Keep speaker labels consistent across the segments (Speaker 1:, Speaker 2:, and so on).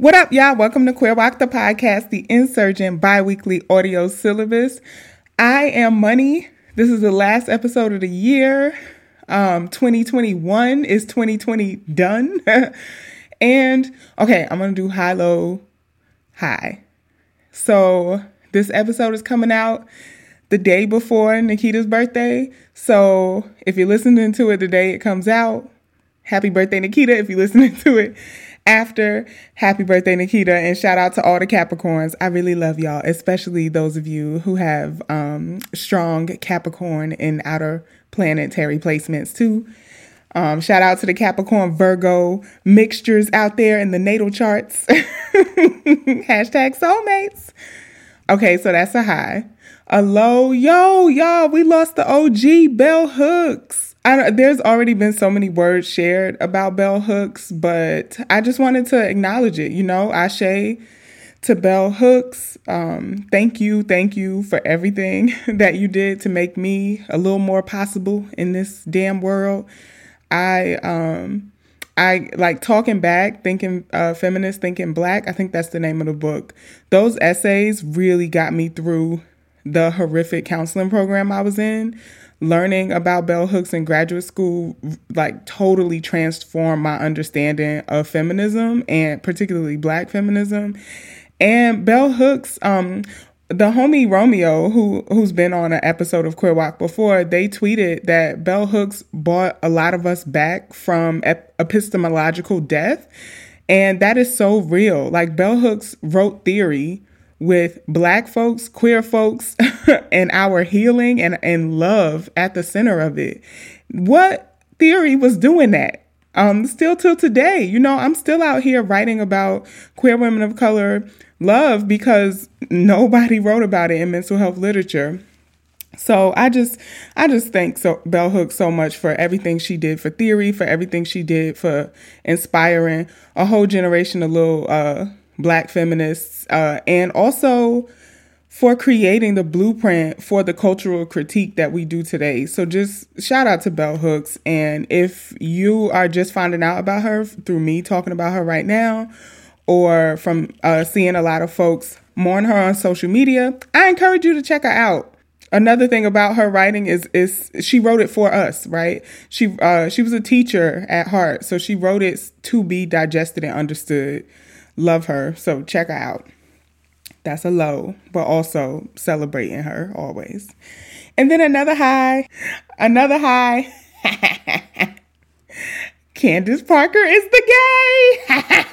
Speaker 1: What up, y'all? Welcome to Queer WOC the Podcast, the insurgent bi-weekly audio syllabus. I am Money. This is the last episode of the year. Um, 2021 is 2020 done. and okay, I'm gonna do high, low, high. So this episode is coming out the day before Nikita's birthday. So if you're listening to it the day it comes out, happy birthday, Nikita. If you're listening to it after. Happy birthday, Nikita, and shout out to all the Capricorns. I really love y'all, especially those of you who have um, strong Capricorn and outer planetary placements too. Um, shout out to the Capricorn Virgo mixtures out there in the natal charts. Hashtag soulmates. Okay, so that's a high. A low, yo, y'all, we lost the OG Bell Hooks. There's already been so many words shared about bell hooks, but I just wanted to acknowledge it. You know, Ashe to bell hooks. Um, thank you, thank you for everything that you did to make me a little more possible in this damn world. I um, I like talking back, thinking uh, feminist, thinking black. I think that's the name of the book. Those essays really got me through the horrific counseling program I was in learning about bell hooks in graduate school like totally transformed my understanding of feminism and particularly black feminism and bell hooks um the homie Romeo, who who's been on an episode of Queer WOC before, they tweeted that bell hooks brought a lot of us back from ep- epistemological death, and that is so real. Like bell hooks wrote theory with black folks, queer folks, and our healing and, and love at the center of it. What theory was doing that? Um, still till today, you know, I'm still out here writing about queer women of color love because nobody wrote about it in mental health literature. So I just I just thank so Bell Hooks so much for everything she did for theory, for everything she did for inspiring a whole generation of little uh, black feminists, uh, and also for creating the blueprint for the cultural critique that we do today. So just shout out to Bell Hooks. And if you are just finding out about her through me talking about her right now, or from uh, seeing a lot of folks mourn her on social media, I encourage you to check her out. Another thing about her writing is is she wrote it for us, right? She uh, she was a teacher at heart, so she wrote it to be digested and understood. Love her. So check her out. That's a low, but also celebrating her always. And then another high, another high. Candace Parker is the gay.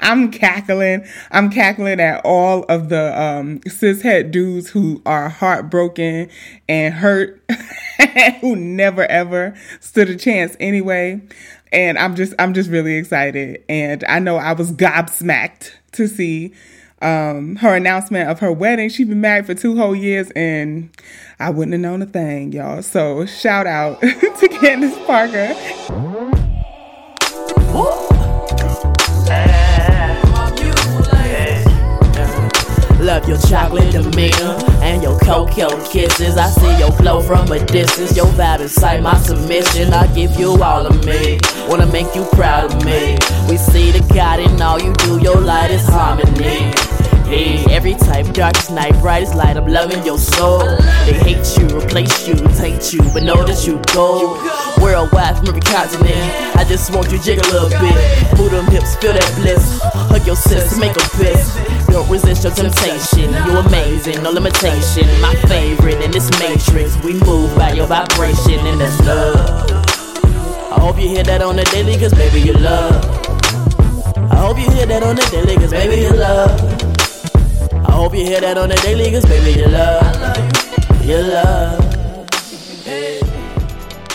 Speaker 1: I'm cackling. I'm cackling at all of the um, cishet dudes who are heartbroken and hurt, who never ever stood a chance anyway and I'm just I'm just really excited. And I know I was gobsmacked to see um, her announcement of her wedding. She's been married for two whole years, and I wouldn't have known a thing, y'all. So shout out to Candace Parker.
Speaker 2: Your chocolate demeanor uh, and your cocoa kisses. I see your glow from a distance. Your vibe inside my submission. I give you all of me. Wanna make you proud of me. We see the God in all you do. Your light is harmony. Every type, darkest night, brightest light, I'm loving your soul. They hate you, replace you, take you, but know that you go. Worldwide from every continent, I just want you jiggle a little bit. Move them hips, feel that bliss. Hug your sis, make a piss. Don't resist your temptation, You're amazing, no limitation. My favorite in this matrix, we move by your vibration, and that's love. I hope you hear that on the daily, cause baby, you love. I hope you hear that on the daily, cause baby, you love. I hope you hear that on the daily, cause baby, you love, you love.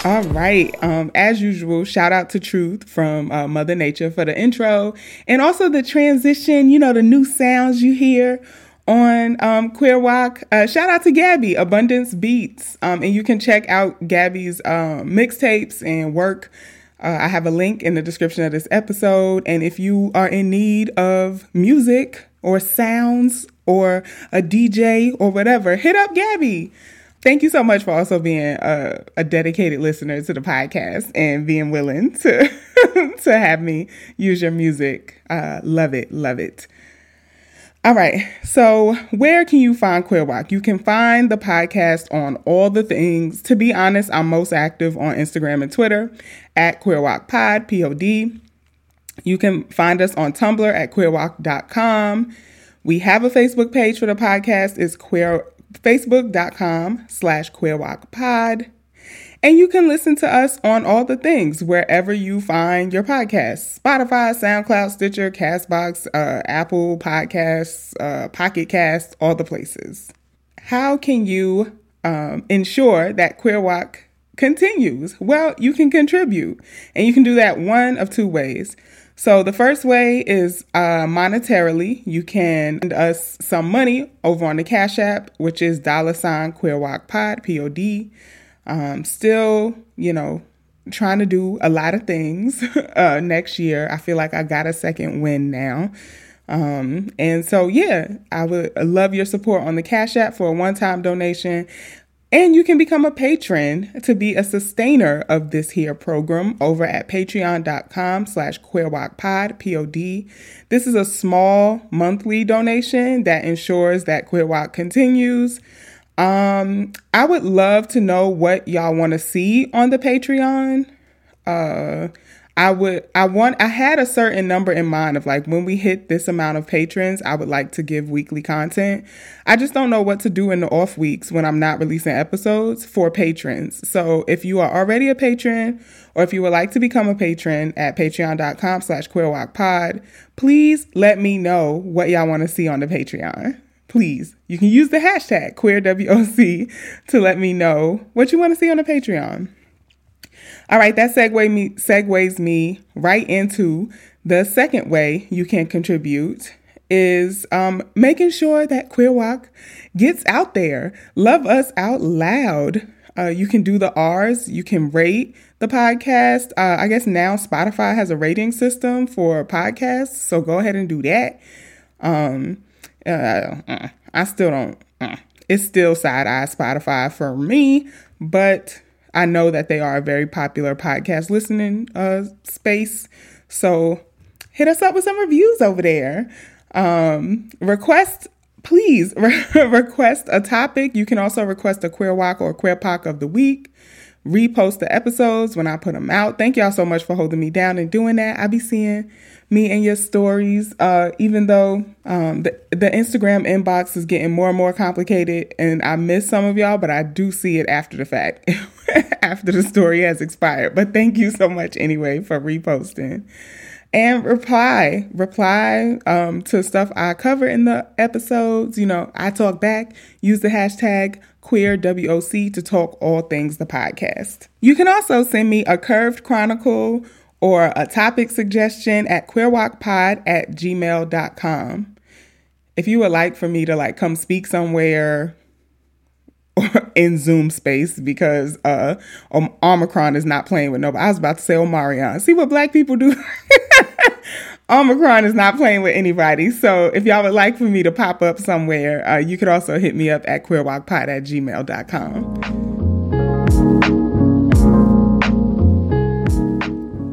Speaker 1: All right. Um, as usual, shout out to Truth from uh, Mother Nature for the intro and also the transition, you know, the new sounds you hear on um, Queer WOC. Uh, shout out to Gabby, Abundance Beats. Um, and you can check out Gabby's um, mixtapes and work. Uh, I have a link in the description of this episode. And if you are in need of music or sounds or a DJ or whatever, hit up Gabby. Thank you so much for also being a, a dedicated listener to the podcast and being willing to to have me use your music. Uh, love it, love it. All right. So, where can you find Queer WOC? You can find the podcast on all the things. To be honest, I'm most active on Instagram and Twitter at Queer WOC Pod, P O D. You can find us on Tumblr at queerwoc.com. We have a Facebook page for the podcast. It's queer facebook.com slash queerwocpod. And you can listen to us on all the things wherever you find your podcasts Spotify, SoundCloud, Stitcher, Castbox, uh, Apple Podcasts, uh, Pocket Cast, all the places. How can you um, ensure that Queer WOC continues? Well, you can contribute, and you can do that one of two ways. So the first way is uh, monetarily. You can send us some money over on the Cash App, which is dollar sign Queer WOC Pod, P O D. Um, still, you know, trying to do a lot of things uh, next year. I feel like I got a second win now. Um, and so, yeah, I would love your support on the Cash App for a one time donation. And you can become a patron to be a sustainer of this here program over at patreon.com slash queerwocpod, P-O-D. This is a small monthly donation that ensures that Queer WOC continues. Um, I would love to know what y'all want to see on the Patreon. Uh, I would, I want, I had a certain number in mind of like when we hit this amount of patrons, I would like to give weekly content. I just don't know what to do in the off weeks when I'm not releasing episodes for patrons. So if you are already a patron or if you would like to become a patron at patreon.com slash queerwocpod, please let me know what y'all want to see on the Patreon please, you can use the hashtag QueerWOC to let me know what you want to see on the Patreon. All right, that segue me segues me right into the second way you can contribute is um, making sure that Queer WOC gets out there. Love us out loud. Uh, you can do the R's. You can rate the podcast. Uh, I guess now Spotify has a rating system for podcasts, so go ahead and do that. Um, uh, uh, I still don't. Uh, it's still side eye Spotify for me, but I know that they are a very popular podcast listening uh, space. So hit us up with some reviews over there. Um, request, please request a topic. You can also request a queer WOC or queer POC of the week. Repost the episodes when I put them out. Thank y'all so much for holding me down and doing that. I be seeing me and your stories. Uh, even though um, the the Instagram inbox is getting more and more complicated, and I miss some of y'all, but I do see it after the fact, after the story has expired. But thank you so much anyway for reposting and reply reply um, to stuff i cover in the episodes you know i talk back use the hashtag queer woc to talk all things the podcast you can also send me a curved chronicle or a topic suggestion at queerwocpod at gmail.com. If you would like for me to like come speak somewhere in Zoom space because uh Omicron is not playing with nobody. I was about to say Omarion. See what black people do? Omicron is not playing with anybody. So if y'all would like for me to pop up somewhere, uh, you could also hit me up at queerwocpod at gmail.com.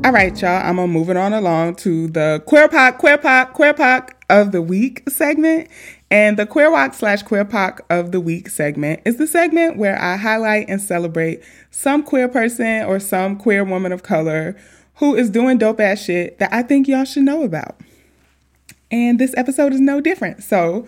Speaker 1: All right, y'all. I'm gonna moving on along to the queer POC, queer POC, queer POC of the week segment. And the queer WOC slash queer POC of the week segment is the segment where I highlight and celebrate some queer person or some queer woman of color who is doing dope ass shit that I think y'all should know about. And this episode is no different. So,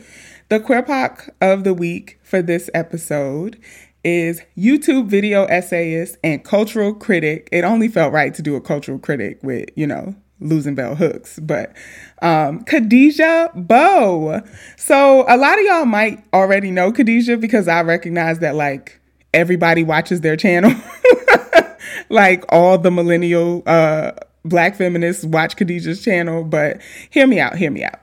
Speaker 1: the queer POC of the week for this episode is YouTube video essayist and cultural critic. It only felt right to do a cultural critic with, you know, losing bell hooks, but um, Khadija Mbowe. So a lot of y'all might already know Khadija because I recognize that like everybody watches their channel. like all the millennial uh, black feminists watch Khadija's channel, but hear me out, hear me out.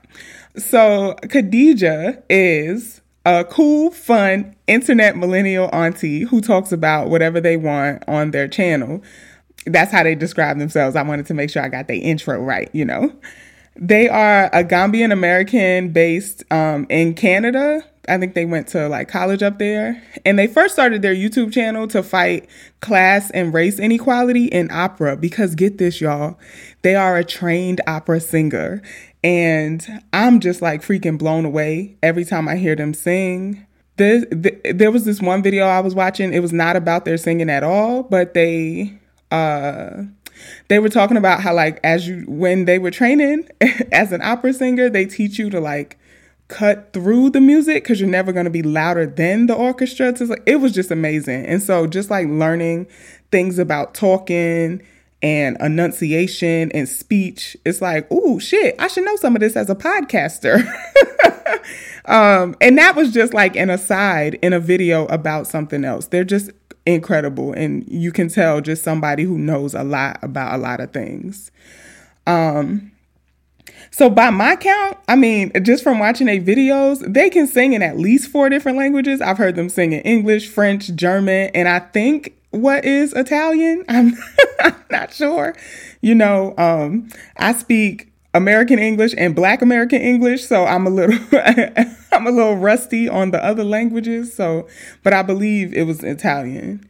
Speaker 1: So Khadija is a cool, fun internet millennial auntie who talks about whatever they want on their channel. That's how they describe themselves. I wanted to make sure I got the intro right, you know. They are a Gambian American based um, in Canada. I think they went to like college up there. And they first started their YouTube channel to fight class and race inequality in opera because get this, y'all, they are a trained opera singer. And I'm just like freaking blown away every time I hear them sing. This, th- there was this one video I was watching. It was not about their singing at all, but they uh they were talking about how like as you when they were training as an opera singer, they teach you to like cut through the music because you're never going to be louder than the orchestra. So like, it was just amazing. And so just like learning things about talking and enunciation and speech, it's like, oh shit, I should know some of this as a podcaster. um, and that was just like an aside in a video about something else. They're just incredible. And you can tell just somebody who knows a lot about a lot of things. Um, so by my count, I mean, just from watching their videos, they can sing in at least four different languages. I've heard them sing in English, French, German, and I think what is Italian? I'm, not sure. You know, um, I speak American English and Black American English, so I'm a little I'm a little rusty on the other languages. So, but I believe it was Italian.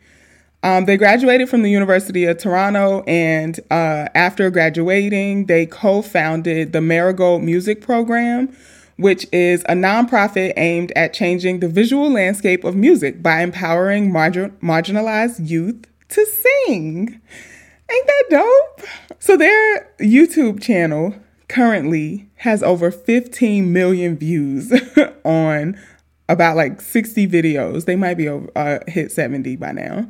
Speaker 1: Um, they graduated from the University of Toronto, and uh, after graduating, they co founded the Marigold Music Program, which is a nonprofit aimed at changing the visual landscape of music by empowering margin- marginalized youth to sing. Ain't that dope? So, their YouTube channel currently has over 15 million views on about like 60 videos. They might be over, uh, hit 70 by now.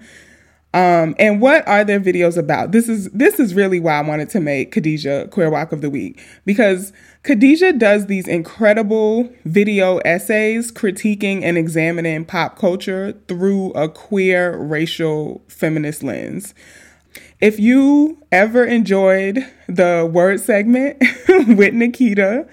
Speaker 1: Um, and what are their videos about? This is this is really why I wanted to make Khadija Queer WOC of the Week because Khadija does these incredible video essays critiquing and examining pop culture through a queer, racial, feminist lens. If you ever enjoyed the word segment with Nikita,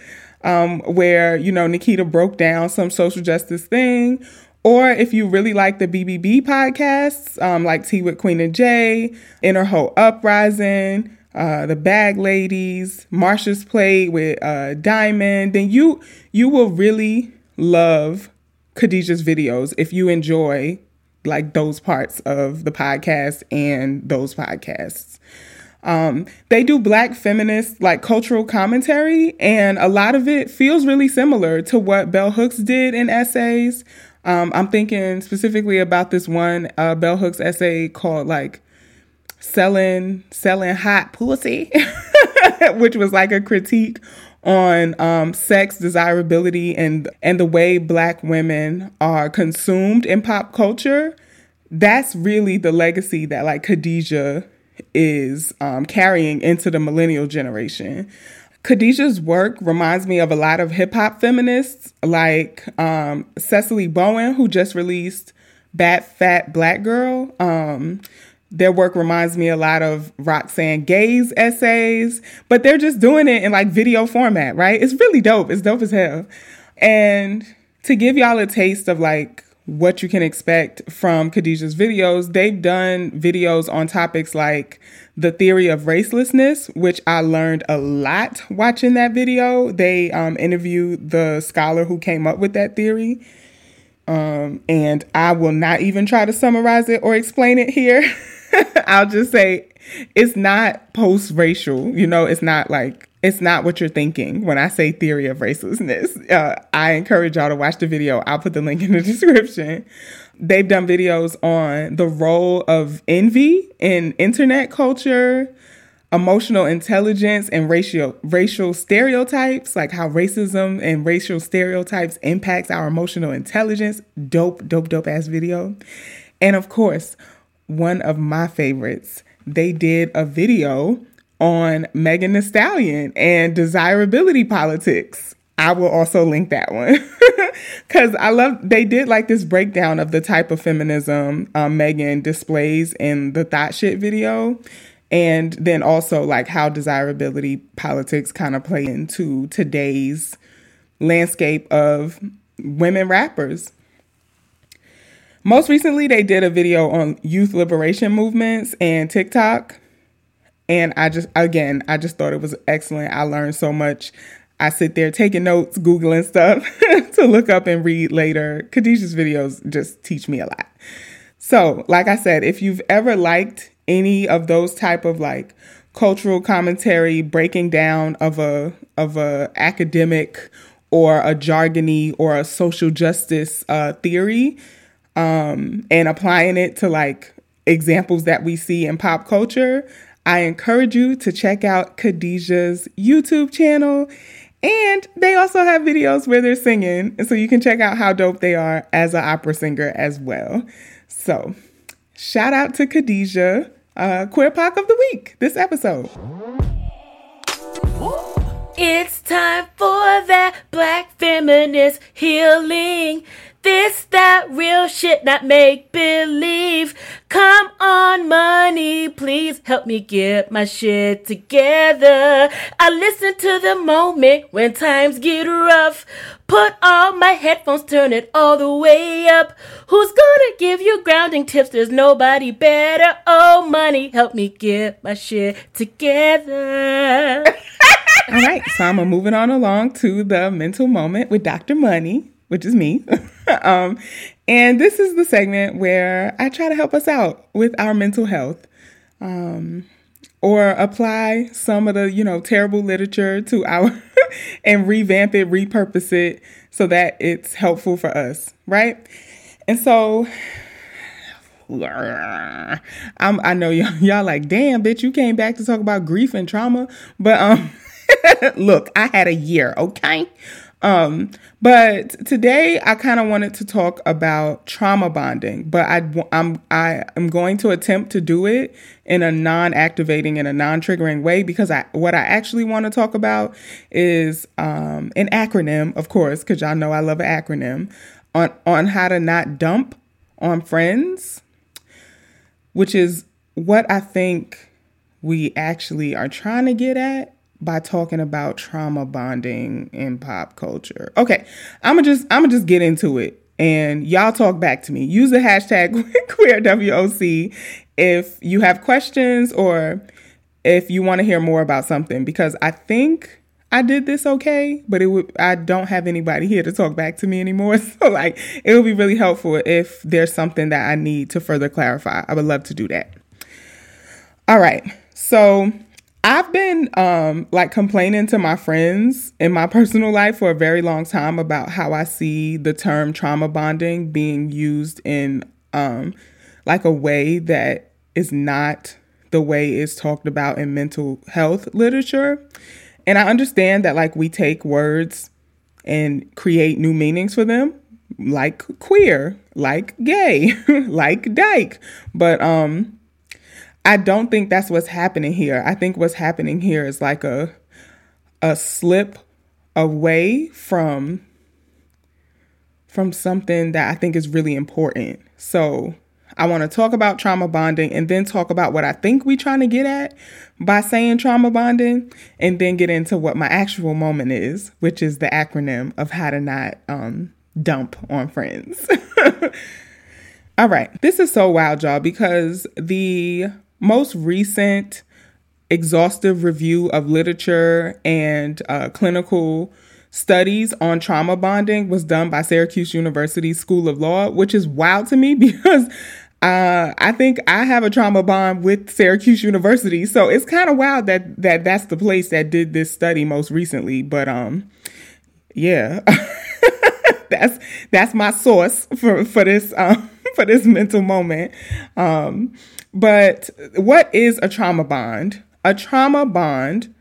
Speaker 1: um, where you know Nikita broke down some social justice thing, or if you really like the BBB podcasts, um, like Tea with Queen and Jay, Inner Hoe Uprising, uh, the Bag Ladies, Marsha's Plate with uh, Diamond, then you you will really love Khadija's videos if you enjoy like those parts of the podcast and those podcasts. Um, they do black feminist like cultural commentary, and a lot of it feels really similar to what Bell Hooks did in essays. Um, I'm thinking specifically about this one uh, Bell Hooks essay called like selling selling hot pussy, which was like a critique on um, sex desirability and and the way Black women are consumed in pop culture. That's really the legacy that like Khadija is um, carrying into the millennial generation. Khadija's work reminds me of a lot of hip hop feminists like um, Sesali Bowen, who just released Bad Fat Black Girl. Um, their work reminds me a lot of Roxane Gay's essays, but they're just doing it in like video format, right? It's really dope. It's dope as hell. And to give y'all a taste of like what you can expect from Khadija's videos. They've done videos on topics like the theory of racelessness, which I learned a lot watching that video. They um, interviewed the scholar who came up with that theory. Um, and I will not even try to summarize it or explain it here. I'll just say it's not post racial, you know, it's not like it's not what you're thinking when I say theory of racelessness. Uh, I encourage y'all to watch the video. I'll put the link in the description. They've done videos on the role of envy in internet culture, emotional intelligence, and racial racial stereotypes, like how racism and racial stereotypes impacts our emotional intelligence. Dope, dope, dope ass video. And of course, one of my favorites, they did a video on Megan Thee Stallion and desirability politics. I will also link that one because I love they did like this breakdown of the type of feminism um, Megan displays in the Thot Shit video, and then also like how desirability politics kind of play into today's landscape of women rappers. Most recently, they did a video on youth liberation movements and TikTok and I just, again, I just thought it was excellent. I learned so much. I sit there taking notes, Googling stuff to look up and read later. Khadija's videos just teach me a lot. So, like I said, if you've ever liked any of those type of like cultural commentary breaking down of a of a academic or a jargony or a social justice uh, theory um, and applying it to like examples that we see in pop culture, I encourage you to check out Khadija's YouTube channel. And they also have videos where they're singing, so you can check out how dope they are as an opera singer as well. So, shout out to Khadija, uh, Queer Poc of the Week, this episode.
Speaker 2: It's time for that black feminist healing. This, that real shit, not make believe. Come on, money, please help me get my shit together. I listen to the moment when times get rough. Put on my headphones, turn it all the way up. Who's gonna give you grounding tips? There's nobody better. Oh, money, help me get my shit together.
Speaker 1: all right, so I'm moving on along to the mental moment with Dr. Money which is me. um, and this is the segment where I try to help us out with our mental health. Um, or apply some of the, you know, terrible literature to our and revamp it, repurpose it so that it's helpful for us, right? And so I'm, I know y'all, y'all like, damn, bitch, you came back to talk about grief and trauma. But um, look, I had a year, okay? Um, but today I kind of wanted to talk about trauma bonding, but I, I'm I am going to attempt to do it in a non-activating and a non-triggering way because I what I actually want to talk about is um, an acronym, of course, because y'all know I love an acronym on on how to not dump on friends, which is what I think we actually are trying to get at by talking about trauma bonding in pop culture. Okay, I'm gonna just I'm gonna just get into it and y'all talk back to me. Use the hashtag queerwoc if you have questions or if you want to hear more about something because I think I did this okay, but it would I don't have anybody here to talk back to me anymore. So like it would be really helpful if there's something that I need to further clarify. I would love to do that. All right. So I've been um, like complaining to my friends in my personal life for a very long time about how I see the term trauma bonding being used in um, like a way that is not the way it's talked about in mental health literature. And I understand that like we take words and create new meanings for them, like queer, like gay, like dyke. But um I don't think that's what's happening here. I think what's happening here is like a a slip away from from something that I think is really important. So, I want to talk about trauma bonding and then talk about what I think we're trying to get at by saying trauma bonding, and then get into what my actual moment is, which is the acronym of how to not um, dump on friends. All right, this is so wild, y'all, because the most recent exhaustive review of literature and uh, clinical studies on trauma bonding was done by Syracuse University School of Law, which is wild to me because uh, I think I have a trauma bond with Syracuse University. So it's kind of wild that that that's the place that did this study most recently. But um, yeah, that's that's my source for for this um, for this mental moment. Um, but what is a trauma bond? A trauma bond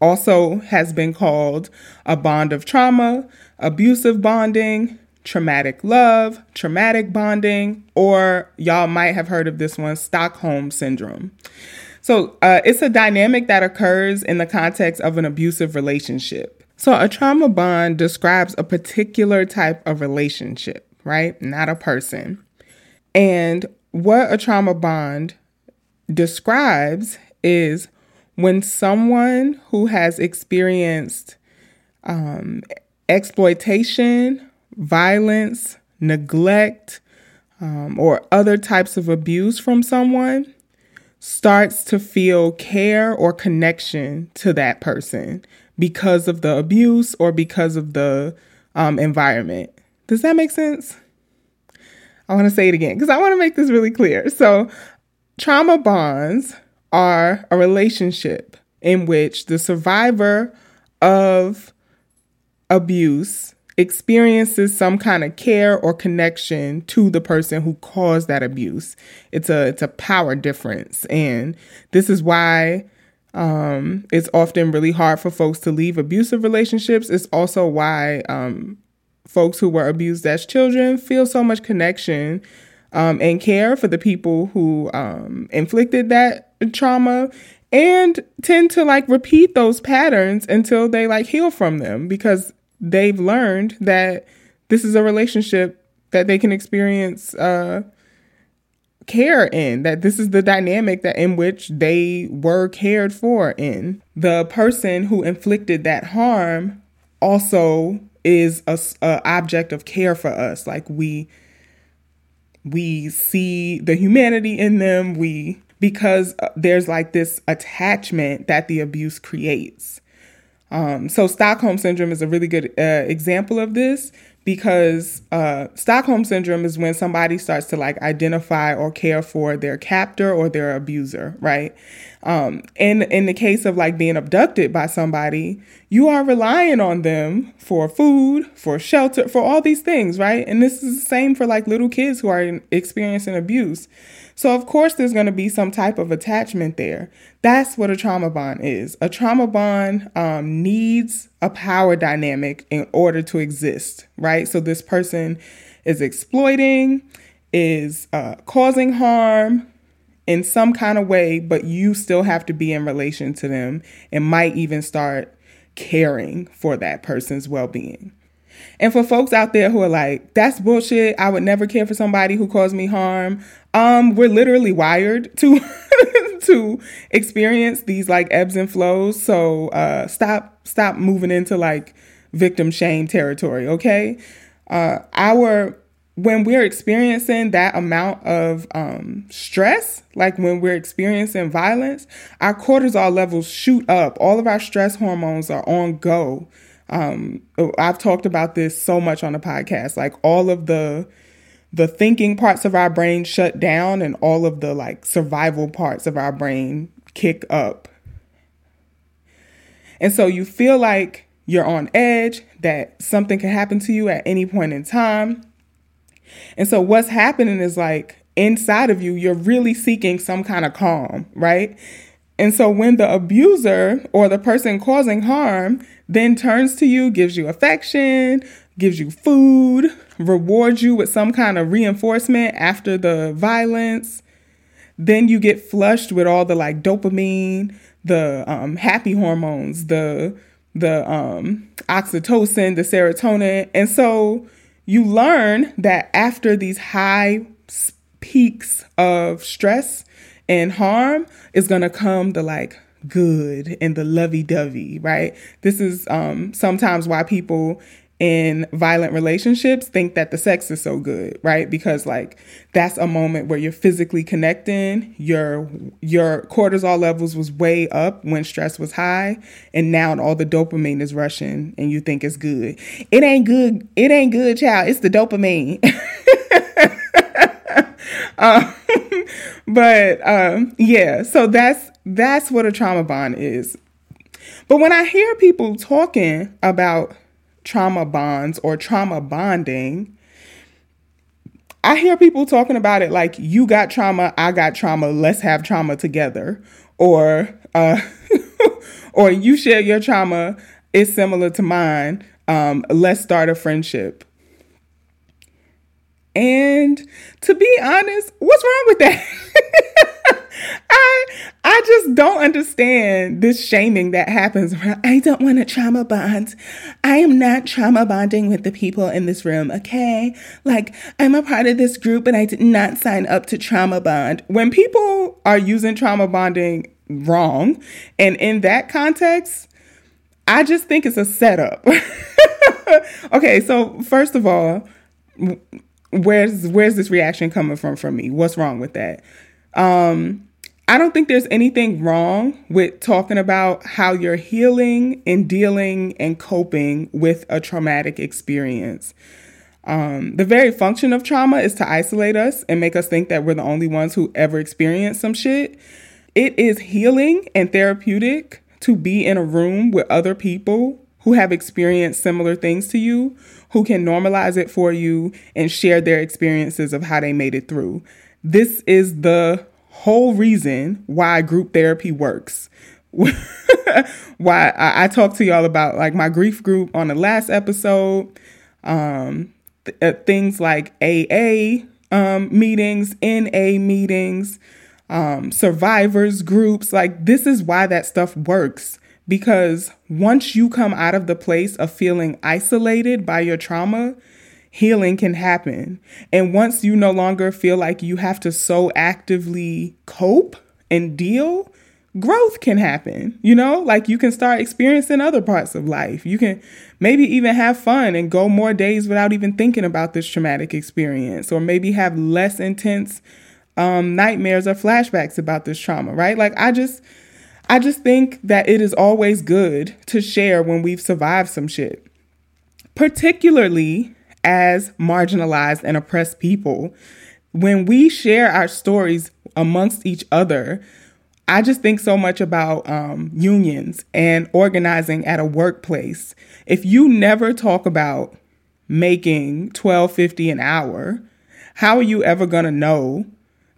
Speaker 1: also has been called a bond of trauma, abusive bonding, traumatic love, traumatic bonding, or y'all might have heard of this one, Stockholm Syndrome. So uh, it's a dynamic that occurs in the context of an abusive relationship. So a trauma bond describes a particular type of relationship, right? Not a person. And what a trauma bond describes is when someone who has experienced um, exploitation, violence, neglect, um, or other types of abuse from someone starts to feel care or connection to that person because of the abuse or because of the um, environment. Does that make sense? I want to say it again because I want to make this really clear. So, trauma bonds are a relationship in which the survivor of abuse experiences some kind of care or connection to the person who caused that abuse. It's a it's a power difference, and this is why um, it's often really hard for folks to leave abusive relationships. It's also why um, folks who were abused as children feel so much connection um, and care for the people who um, inflicted that trauma and tend to like repeat those patterns until they like heal from them because they've learned that this is a relationship that they can experience uh, care in that this is the dynamic that in which they were cared for in. The person who inflicted that harm also is a, a object of care for us. Like we we see the humanity in them. We because uh, there's like this attachment that the abuse creates. Um, so Stockholm syndrome is a really good uh, example of this because uh, Stockholm syndrome is when somebody starts to like identify or care for their captor or their abuser, right? Um, in in the case of like being abducted by somebody, you are relying on them for food, for shelter, for all these things, right? And this is the same for like little kids who are experiencing abuse. So, of course, there's going to be some type of attachment there. That's what a trauma bond is. A trauma bond um, needs a power dynamic in order to exist, right? So, this person is exploiting, is uh, causing harm in some kind of way, but you still have to be in relation to them and might even start caring for that person's well being. And for folks out there who are like, that's bullshit. I would never care for somebody who caused me harm. Um, we're literally wired to to experience these like ebbs and flows. So uh stop stop moving into like victim shame territory, okay? Uh our when we're experiencing that amount of um, stress, like when we're experiencing violence, our cortisol levels shoot up. All of our stress hormones are on go. Um, I've talked about this so much on the podcast. Like all of the the thinking parts of our brain shut down, and all of the like survival parts of our brain kick up. And so you feel like you're on edge, that something can happen to you at any point in time. And so what's happening is like inside of you, you're really seeking some kind of calm, right? And so when the abuser or the person causing harm then turns to you, gives you affection, gives you food, rewards you with some kind of reinforcement after the violence, then you get flushed with all the like dopamine, the um, happy hormones, the the um, oxytocin, the serotonin, and so you learn that after these high peaks of stress and harm is going to come the like good and the lovey-dovey, right? This is um, sometimes why people in violent relationships think that the sex is so good, right? Because like that's a moment where you're physically connecting, your your cortisol levels was way up when stress was high, and now all the dopamine is rushing and you think it's good. It ain't good. It ain't good, child. It's the dopamine. um, but um, yeah, so that's that's what a trauma bond is. But when I hear people talking about trauma bonds or trauma bonding, I hear people talking about it like you got trauma, I got trauma, let's have trauma together. Or uh or you share your trauma, it's similar to mine. Um, let's start a friendship. And to be honest, what's wrong with that? I I just don't understand this shaming that happens I don't want to trauma bond. I am not trauma bonding with the people in this room, okay? Like I'm a part of this group and I did not sign up to trauma bond. When people are using trauma bonding wrong, and in that context, I just think it's a setup. okay, so first of all, where's where's this reaction coming from from me? What's wrong with that? Um, I don't think there's anything wrong with talking about how you're healing and dealing and coping with a traumatic experience. Um, the very function of trauma is to isolate us and make us think that we're the only ones who ever experienced some shit. It is healing and therapeutic to be in a room with other people who have experienced similar things to you, who can normalize it for you and share their experiences of how they made it through. This is the whole reason why group therapy works. why I, I talked to y'all about like my grief group on the last episode, um, th- uh, things like AA um, meetings, NA meetings, um, survivors groups. Like, this is why that stuff works. Because once you come out of the place of feeling isolated by your trauma, healing can happen. And once you no longer feel like you have to so actively cope and deal, growth can happen. You know, like you can start experiencing other parts of life. You can maybe even have fun and go more days without even thinking about this traumatic experience, or maybe have less intense um, nightmares or flashbacks about this trauma, right? Like, I just. I just think that it is always good to share when we've survived some shit. Particularly as marginalized and oppressed people, when we share our stories amongst each other, I just think so much about um, unions and organizing at a workplace. If you never talk about making twelve fifty an hour, how are you ever gonna know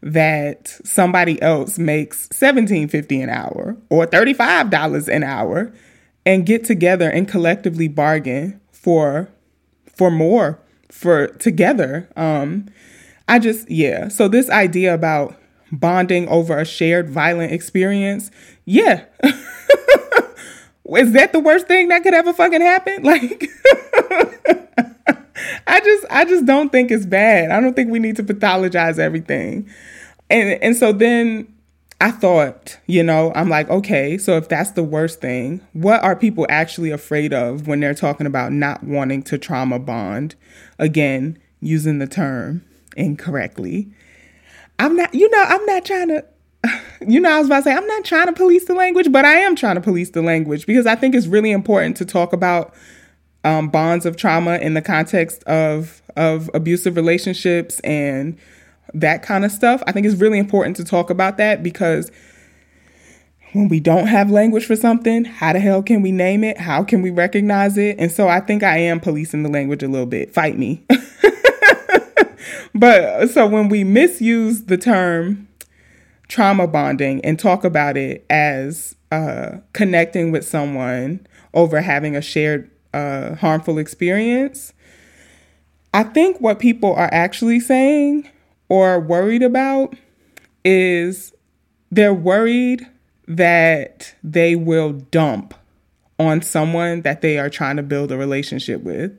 Speaker 1: that somebody else makes seventeen fifty an hour or thirty five dollars an hour, and get together and collectively bargain for for more for together. Um, I just, yeah. So, this idea about bonding over a shared violent experience, yeah. Is that the worst thing that could ever fucking happen? Like, I just, I just don't think it's bad. I don't think we need to pathologize everything. And, and so then I thought, you know, I'm like, okay, so if that's the worst thing, what are people actually afraid of when they're talking about not wanting to trauma bond? Again, using the term incorrectly. I'm not, you know, I'm not trying to, you know, I was about to say, I'm not trying to police the language, but I am trying to police the language because I think it's really important to talk about um, bonds of trauma in the context of of abusive relationships and that kind of stuff. I think it's really important to talk about that because when we don't have language for something, how the hell can we name it? How can we recognize it? And so I think I am policing the language a little bit. Fight me. but so when we misuse the term trauma bonding and talk about it as uh, connecting with someone over having a shared uh, harmful experience, I think what people are actually saying or worried about is they're worried that they will dump on someone that they are trying to build a relationship with.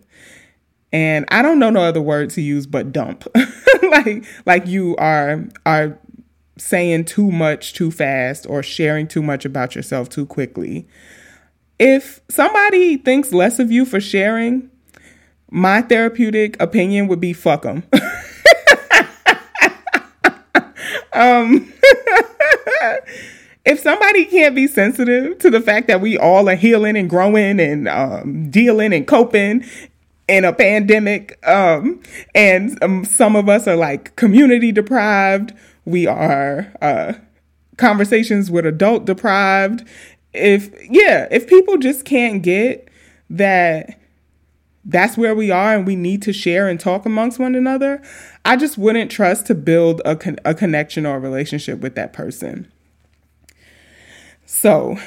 Speaker 1: And I don't know no other word to use but dump. like like you are are saying too much too fast or sharing too much about yourself too quickly. If somebody thinks less of you for sharing, my therapeutic opinion would be fuck them. Um, if somebody can't be sensitive to the fact that we all are healing and growing and um, dealing and coping in a pandemic, um, and um, some of us are like community deprived, we are uh, conversations with adult deprived. If, yeah, if people just can't get that that's where we are and we need to share and talk amongst one another, I just wouldn't trust to build a, con- a connection or a relationship with that person. So,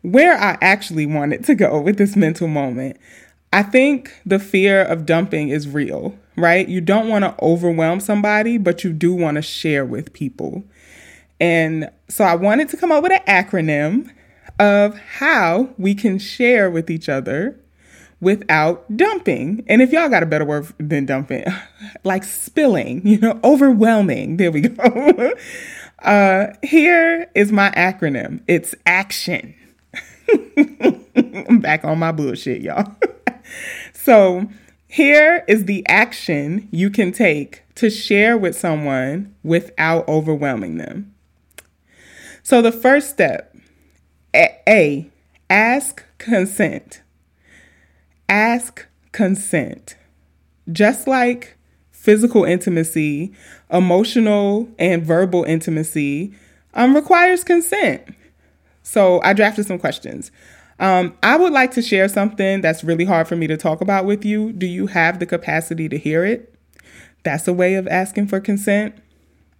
Speaker 1: where I actually wanted to go with this mental moment, I think the fear of dumping is real, right? You don't want to overwhelm somebody, but you do want to share with people. And so I wanted to come up with an acronym of how we can share with each other without dumping. And if y'all got a better word than dumping, like spilling, you know, overwhelming. There we go. uh, here is my acronym it's ACTION. I'm back on my bullshit, y'all. so, here is the action you can take to share with someone without overwhelming them. So the first step A, A ask consent. Ask consent. Just like physical intimacy, emotional and verbal intimacy um, requires consent. So I drafted some questions. Um, I would like to share something that's really hard for me to talk about with you. Do you have the capacity to hear it? That's a way of asking for consent.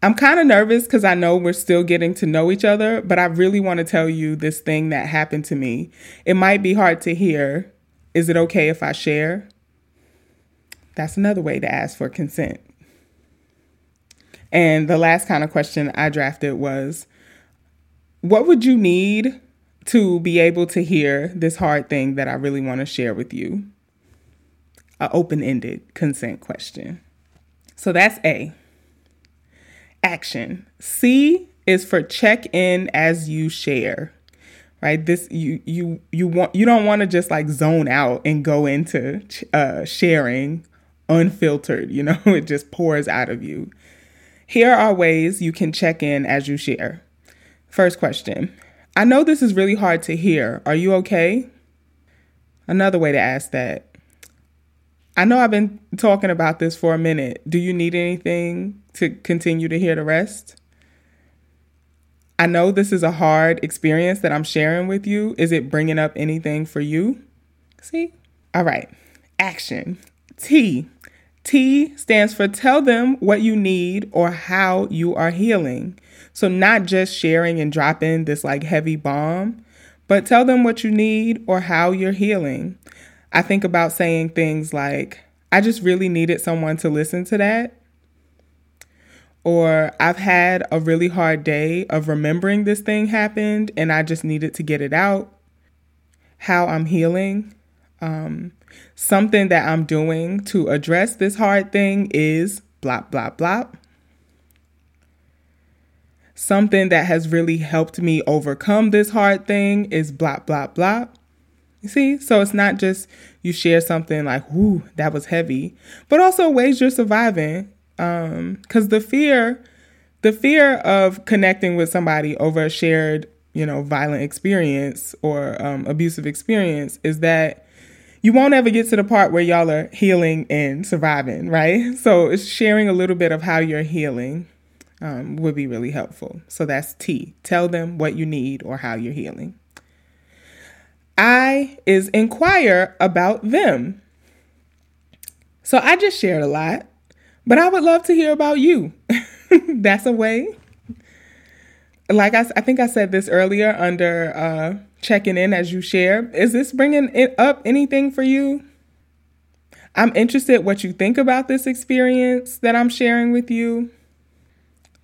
Speaker 1: I'm kind of nervous because I know we're still getting to know each other, but I really want to tell you this thing that happened to me. It might be hard to hear. Is it okay if I share? That's another way to ask for consent. And the last kind of question I drafted was What would you need to be able to hear this hard thing that I really want to share with you? An open ended consent question. So that's A. Action. C is for check in as you share. Right? This you you you want you don't want to just like zone out and go into uh sharing unfiltered, you know, it just pours out of you. Here are ways you can check in as you share. First question I know this is really hard to hear. Are you okay? Another way to ask that I know I've been talking about this for a minute. Do you need anything to continue to hear the rest? I know this is a hard experience that I'm sharing with you. Is it bringing up anything for you? See? All right. Action. T. T stands for tell them what you need or how you are healing. So, not just sharing and dropping this like heavy bomb, but tell them what you need or how you're healing. I think about saying things like, I just really needed someone to listen to that. Or I've had a really hard day of remembering this thing happened and I just needed to get it out. How I'm healing. Um, something that I'm doing to address this hard thing is blah, blah, blah. Something that has really helped me overcome this hard thing is blah, blah, blah. You see? So it's not just you share something like, whoo, that was heavy, but also ways you're surviving. Um, cause the fear, the fear of connecting with somebody over a shared, you know, violent experience or um, abusive experience is that you won't ever get to the part where y'all are healing and surviving, right? So it's sharing a little bit of how you're healing um, would be really helpful. So that's T. Tell them what you need or how you're healing. I is inquire about them. So I just shared a lot, but I would love to hear about you. That's a way. Like I, I think I said this earlier under uh, checking in as you share. Is this bringing it up anything for you? I'm interested what you think about this experience that I'm sharing with you.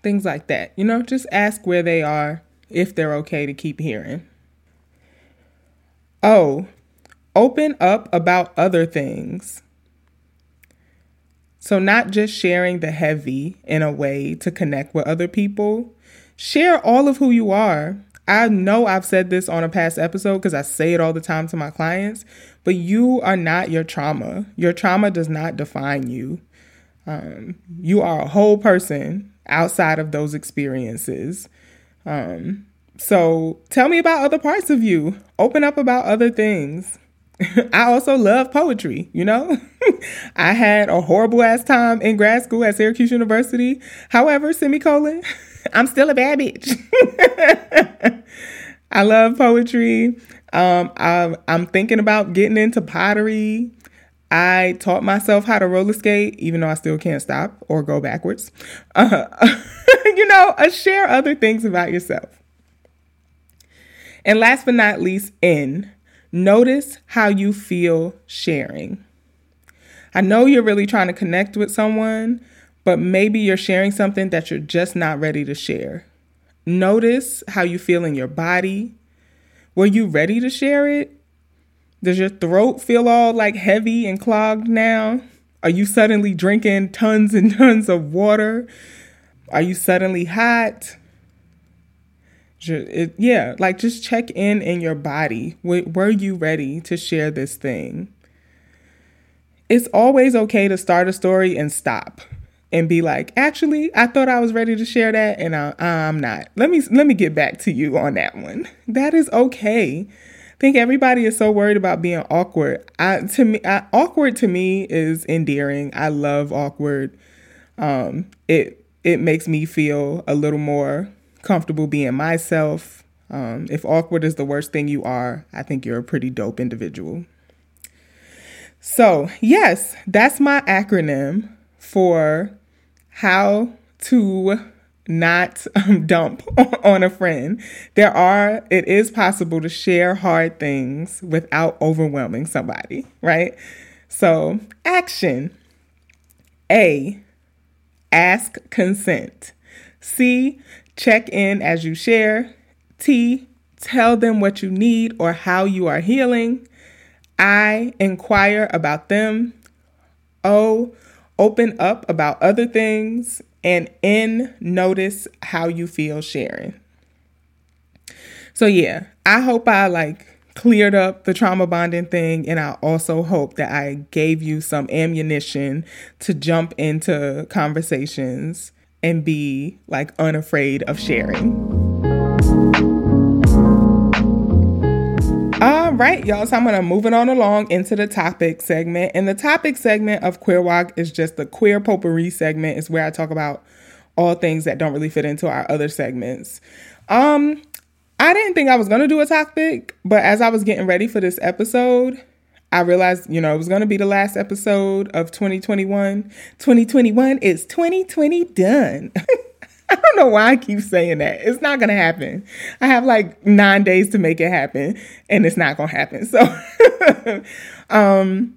Speaker 1: Things like that. You know, just ask where they are if they're okay to keep hearing. Oh, open up about other things. So, not just sharing the heavy in a way to connect with other people, share all of who you are. I know I've said this on a past episode because I say it all the time to my clients, but you are not your trauma. Your trauma does not define you. Um, you are a whole person outside of those experiences. Um, so tell me about other parts of you. Open up about other things. I also love poetry, you know? I had a horrible ass time in grad school at Syracuse University. However, semicolon, I'm still a bad bitch. I love poetry. Um, I'm, I'm thinking about getting into pottery. I taught myself how to roller skate, even though I still can't stop or go backwards. Uh, you know, uh, share other things about yourself. And last but not least, N, notice how you feel sharing. I know you're really trying to connect with someone, but maybe you're sharing something that you're just not ready to share. Notice how you feel in your body. Were you ready to share it? Does your throat feel all like heavy and clogged now? Are you suddenly drinking tons and tons of water? Are you suddenly hot? It, yeah, like just check in in your body. Were you ready to share this thing? It's always okay to start a story and stop. and be like, actually, I thought I was ready to share that, and I, I'm not. Let me let me get back to you on that one. That is okay. I think everybody is so worried about being awkward. I to me, I, awkward to me is endearing. I love awkward. Um, it it makes me feel a little more comfortable being myself. Um, if awkward is the worst thing you are, I think you're a pretty dope individual. So, yes, that's my acronym for how to not um, dump on a friend. There are, it is possible to share hard things without overwhelming somebody, right? So, action A, ask consent. C, check in as you share. T, tell them what you need or how you are healing. I inquire about them. O, open up about other things. And N, notice how you feel sharing. So, yeah, I hope I like cleared up the trauma bonding thing. And I also hope that I gave you some ammunition to jump into conversations and be like unafraid of sharing. All right, y'all. So I'm gonna move it on along into the topic segment. And the topic segment of Queer WOC is just the queer potpourri segment. Is where I talk about all things that don't really fit into our other segments. Um, I didn't think I was gonna do a topic, but as I was getting ready for this episode, I realized, you know, it was gonna be the last episode of 2021. 2021 is 2020 done. I don't know why I keep saying that. It's not gonna happen. I have like nine days to make it happen, and it's not gonna happen. So, um,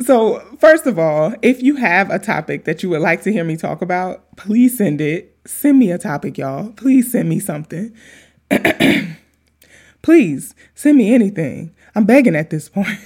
Speaker 1: so first of all, if you have a topic that you would like to hear me talk about, please send it. Send me a topic, y'all. Please send me something. please send me anything. I'm begging at this point.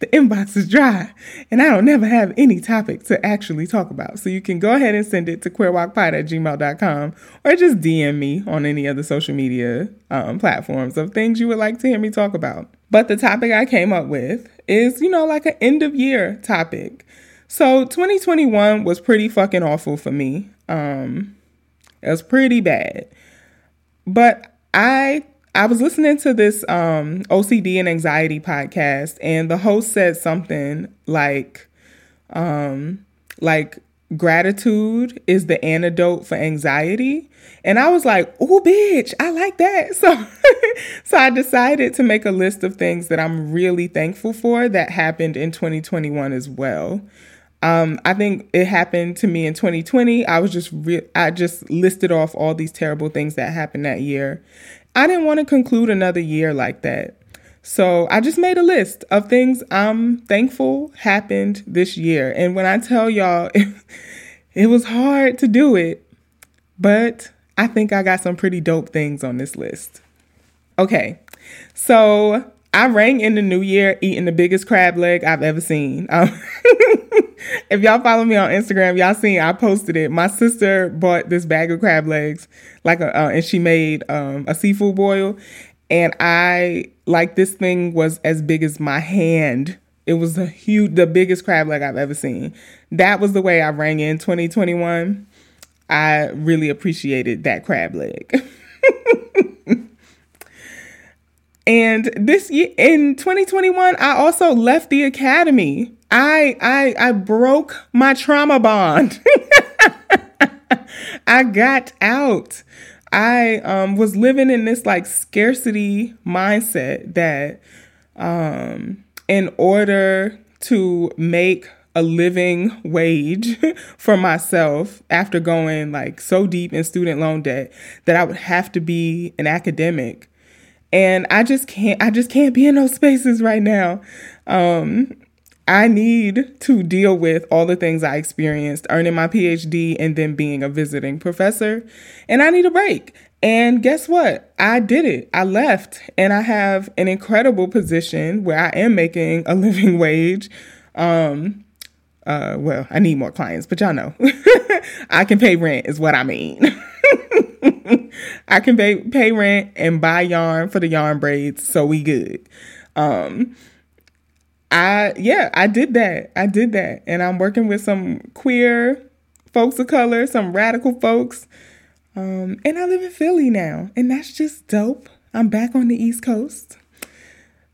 Speaker 1: the inbox is dry and I don't never have any topic to actually talk about. So you can go ahead and send it to queerwocpod at gmail.com or just DM me on any other social media um, platforms of things you would like to hear me talk about. But the topic I came up with is, you know, like an end of year topic. So 2021 was pretty fucking awful for me. Um, it was pretty bad. But I I was listening to this um, OCD and anxiety podcast, and the host said something like, um, like gratitude is the antidote for anxiety. And I was like, oh, bitch, I like that. So, so I decided to make a list of things that I'm really thankful for that happened in 2021 as well. Um, I think it happened to me in 2020. I was just re- I just listed off all these terrible things that happened that year, I didn't want to conclude another year like that. So I just made a list of things I'm thankful happened this year. And when I tell y'all, it, was hard to do it, but I think I got some pretty dope things on this list. Okay, so I rang in the new year eating the biggest crab leg I've ever seen. Um, if y'all follow me on Instagram, y'all seen I posted it. My sister bought this bag of crab legs, like a, uh, and she made um, a seafood boil, and I like this thing was as big as my hand. It was a huge, the biggest crab leg I've ever seen. That was the way I rang in 2021. I really appreciated that crab leg. and this year in 2021, I also left the academy. I I I broke my trauma bond. I got out. I um, was living in this like scarcity mindset that um, in order to make a living wage for myself after going like so deep in student loan debt that I would have to be an academic. And I just can't I just can't be in those spaces right now. Um, I need to deal with all the things I experienced earning my PhD and then being a visiting professor. And I need a break. And guess what? I did it. I left and I have an incredible position where I am making a living wage. Um, uh, well, I need more clients, but y'all know I can pay rent is what I mean. I can pay pay rent and buy yarn for the yarn braids, so we good. Um, I yeah, I did that. I did that. And I'm working with some queer folks of color, some radical folks. Um, and I live in Philly now, and that's just dope. I'm back on the East Coast.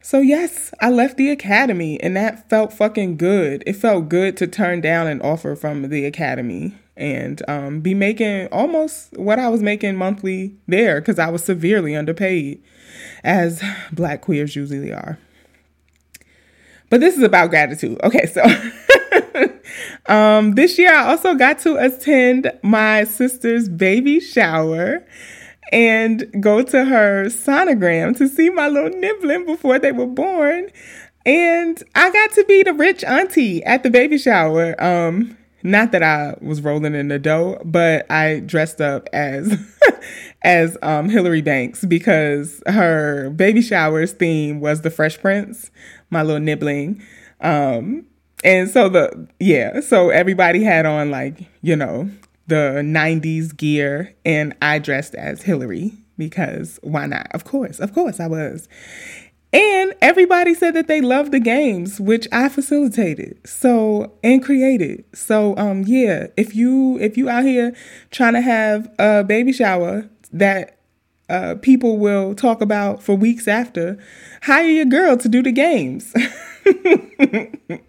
Speaker 1: So, yes, I left the academy, and that felt fucking good. It felt good to turn down an offer from the academy and um, be making almost what I was making monthly there because I was severely underpaid, as black queers usually are. But this is about gratitude. Okay, so um, this year I also got to attend my sister's baby shower and go to her sonogram to see my little nibbling before they were born. And I got to be the rich auntie at the baby shower. Um, not that I was rolling in the dough, but I dressed up as as um, Hilary Banks because her baby shower's theme was the Fresh Prince, my little nibbling. Um, and so the yeah, so everybody had on like you know the 90s gear and I dressed as Hilary because why not? Of course, of course I was. And everybody said that they loved the games, which I facilitated. So and created. So um yeah, if you if you out here trying to have a baby shower that uh, people will talk about for weeks after, hire your girl to do the games.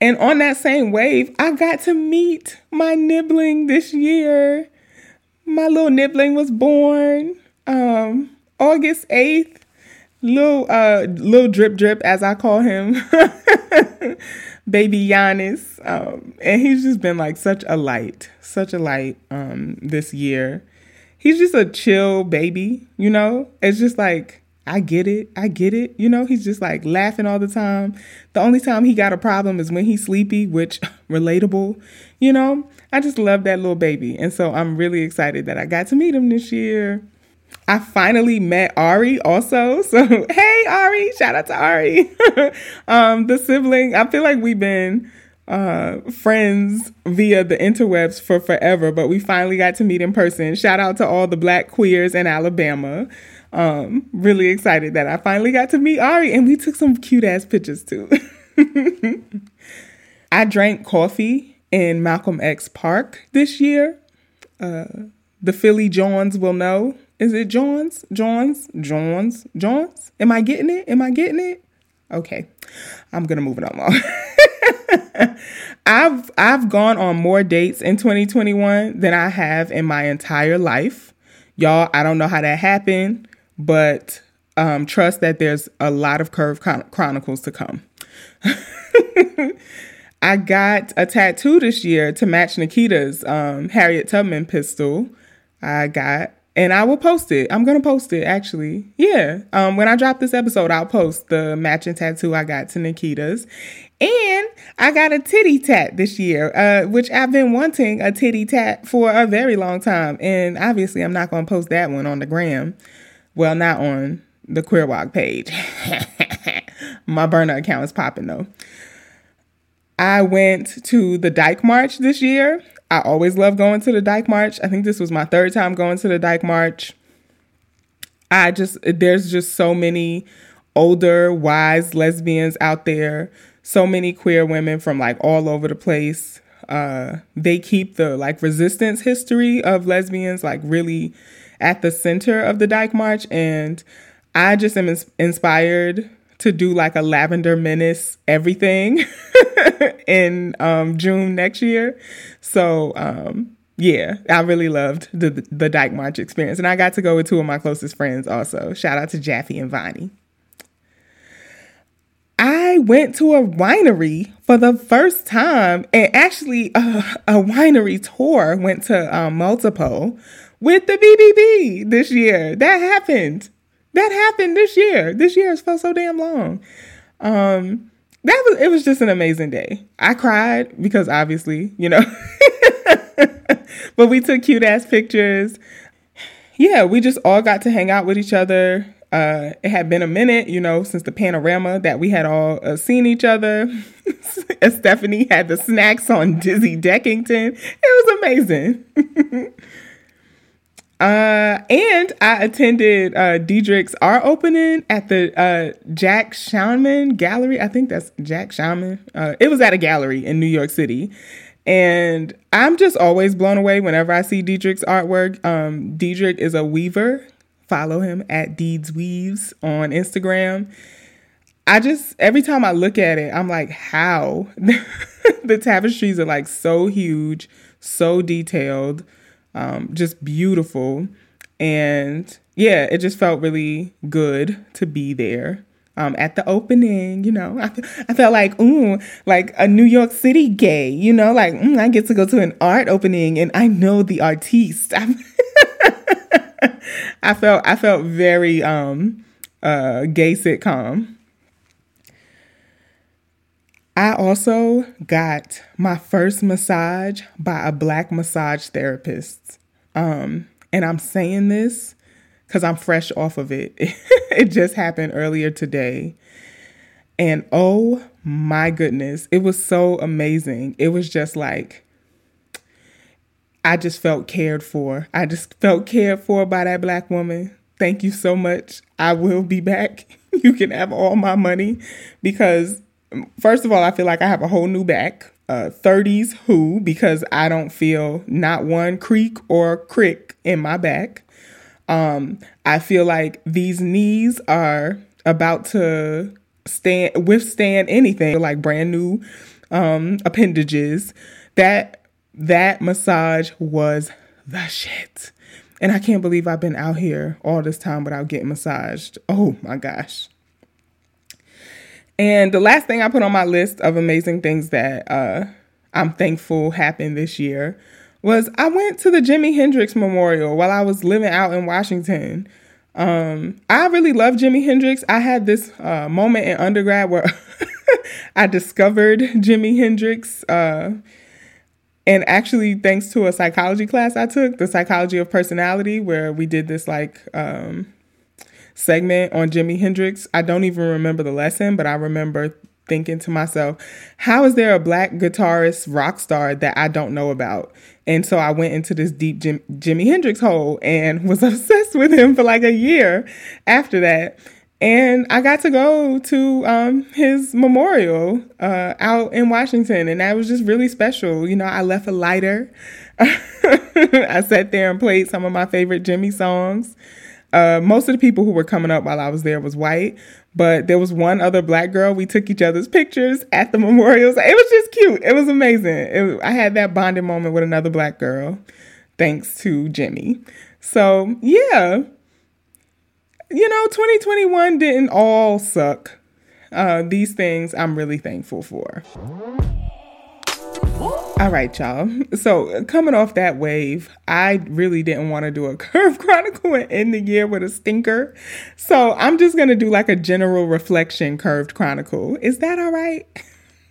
Speaker 1: And on that same wave, I got to meet my nibbling this year. My little nibbling was born um, August 8th. Little uh little drip drip as I call him. Baby Giannis. Um, and he's just been like such a light, such a light um this year. He's just a chill baby, you know? It's just like I get it. I get it. You know, he's just like laughing all the time. The only time he got a problem is when he's sleepy, which relatable, you know? I just love that little baby. And so I'm really excited that I got to meet him this year. I finally met Ari also. So, hey, Ari, shout out to Ari. um, the sibling, I feel like we've been uh, friends via the interwebs for forever, but we finally got to meet in person. Shout out to all the black queers in Alabama. Um, really excited that I finally got to meet Ari and we took some cute ass pictures too. I drank coffee in Malcolm X Park this year. Uh, the Philly Johns will know. Is it Johns? Johns? Johns? Johns? Am I getting it? Am I getting it? Okay. I'm gonna move it along. I've I've gone on more dates in 2021 than I have in my entire life. Y'all, I don't know how that happened but um, trust that there's a lot of Curve Chronicles to come. I got a tattoo this year to match Nikita's um, Harriet Tubman pistol. I got, and I will post it. I'm gonna post it actually. Yeah. Um, when I drop this episode, I'll post the matching tattoo I got to Nikita's, and I got a titty tat this year, uh, which I've been wanting a titty tat for a very long time, and obviously I'm not gonna post that one on the gram. Well, not on the Queer WOC page. My burner account is popping though. I went to the Dyke March this year. I always love going to the Dyke March. I think this was my third time going to the Dyke March. I just, there's just so many older, wise lesbians out there, so many queer women from like all over the place. Uh, they keep the like resistance history of lesbians like really at the center of the Dyke March. And I just am inspired to do like a Lavender Menace everything in um, June next year. So, um, yeah, I really loved the, the Dyke March experience. And I got to go with two of my closest friends also. Shout out to Jaffe and Vonnie. Went to a winery for the first time, and actually, uh, a winery tour went to um, Multiple with the BBB this year. That happened. That happened this year. This year has felt so damn long. Um, that was it was just an amazing day. I cried because obviously, you know. but we took cute ass pictures. Yeah, we just all got to hang out with each other. Uh, it had been a minute, you know, since the panorama that we had all uh, seen each other. Stephanie had the snacks on Dizzy Deckington. It was amazing. Uh, and I attended uh, Diedrick's art opening at the uh, Jack Shainman Gallery. I think that's Jack Shainman. Uh, it was at a gallery in New York City. And I'm just always blown away whenever I see Diedrick's artwork. Um, Diedrich is a weaver. Follow him at Deeds Weaves on Instagram. I just, every time I look at it, I'm like, how? the tapestries are like so huge, so detailed um, just beautiful. And yeah, it just felt really good to be there. Um, at the opening, you know, I, I felt like, ooh, like a New York City gay, you know, like mm, I get to go to an art opening and I know the artiste. I felt I felt very um, uh, gay sitcom. I also got my first massage by a black massage therapist. Um, and I'm saying this because I'm fresh off of it. it just happened earlier today. And oh my goodness, it was so amazing. It was just like, I just felt cared for. I just felt cared for by that black woman. Thank you so much. I will be back. You can have all my money because first of all, I feel like I have a whole new back. Uh, 30s who because I don't feel not one creak or crick in my back. Um, I feel like these knees are about to stand withstand anything like brand new um, appendages. That that massage was the shit. And I can't believe I've been out here all this time without getting massaged. Oh my gosh. And the last thing I put on my list of amazing things that uh, I'm thankful happened this year was I went to the Jimi Hendrix Memorial while I was living out in Washington. Um, I really love Jimi Hendrix. I had this uh, moment in undergrad where I discovered Jimi Hendrix. Uh, and actually, thanks to a psychology class I took, the psychology of personality, where we did this like um, segment on Jimi Hendrix. I don't even remember the lesson, but I remember thinking to myself, how is there a black guitarist rock star that I don't know about? And so I went into this deep Jim, Jimi Hendrix hole and was obsessed with him for like a year after that. And I got to go to um, his memorial uh, out in Washington, and that was just really special. You know, I left a lighter. I sat there and played some of my favorite Jimi songs. Uh, most of the people who were coming up while I was there was white, but there was one other black girl. We took each other's pictures at the memorials. It was just cute. It was amazing. It, I had that bonding moment with another black girl, thanks to Jimi. So yeah, you know, 2021 didn't all suck. Uh, these things I'm really thankful for. All right, y'all. So coming off that wave, I really didn't want to do a curve chronicle and end the year with a stinker. So I'm just gonna do like a general reflection curved chronicle. Is that all right?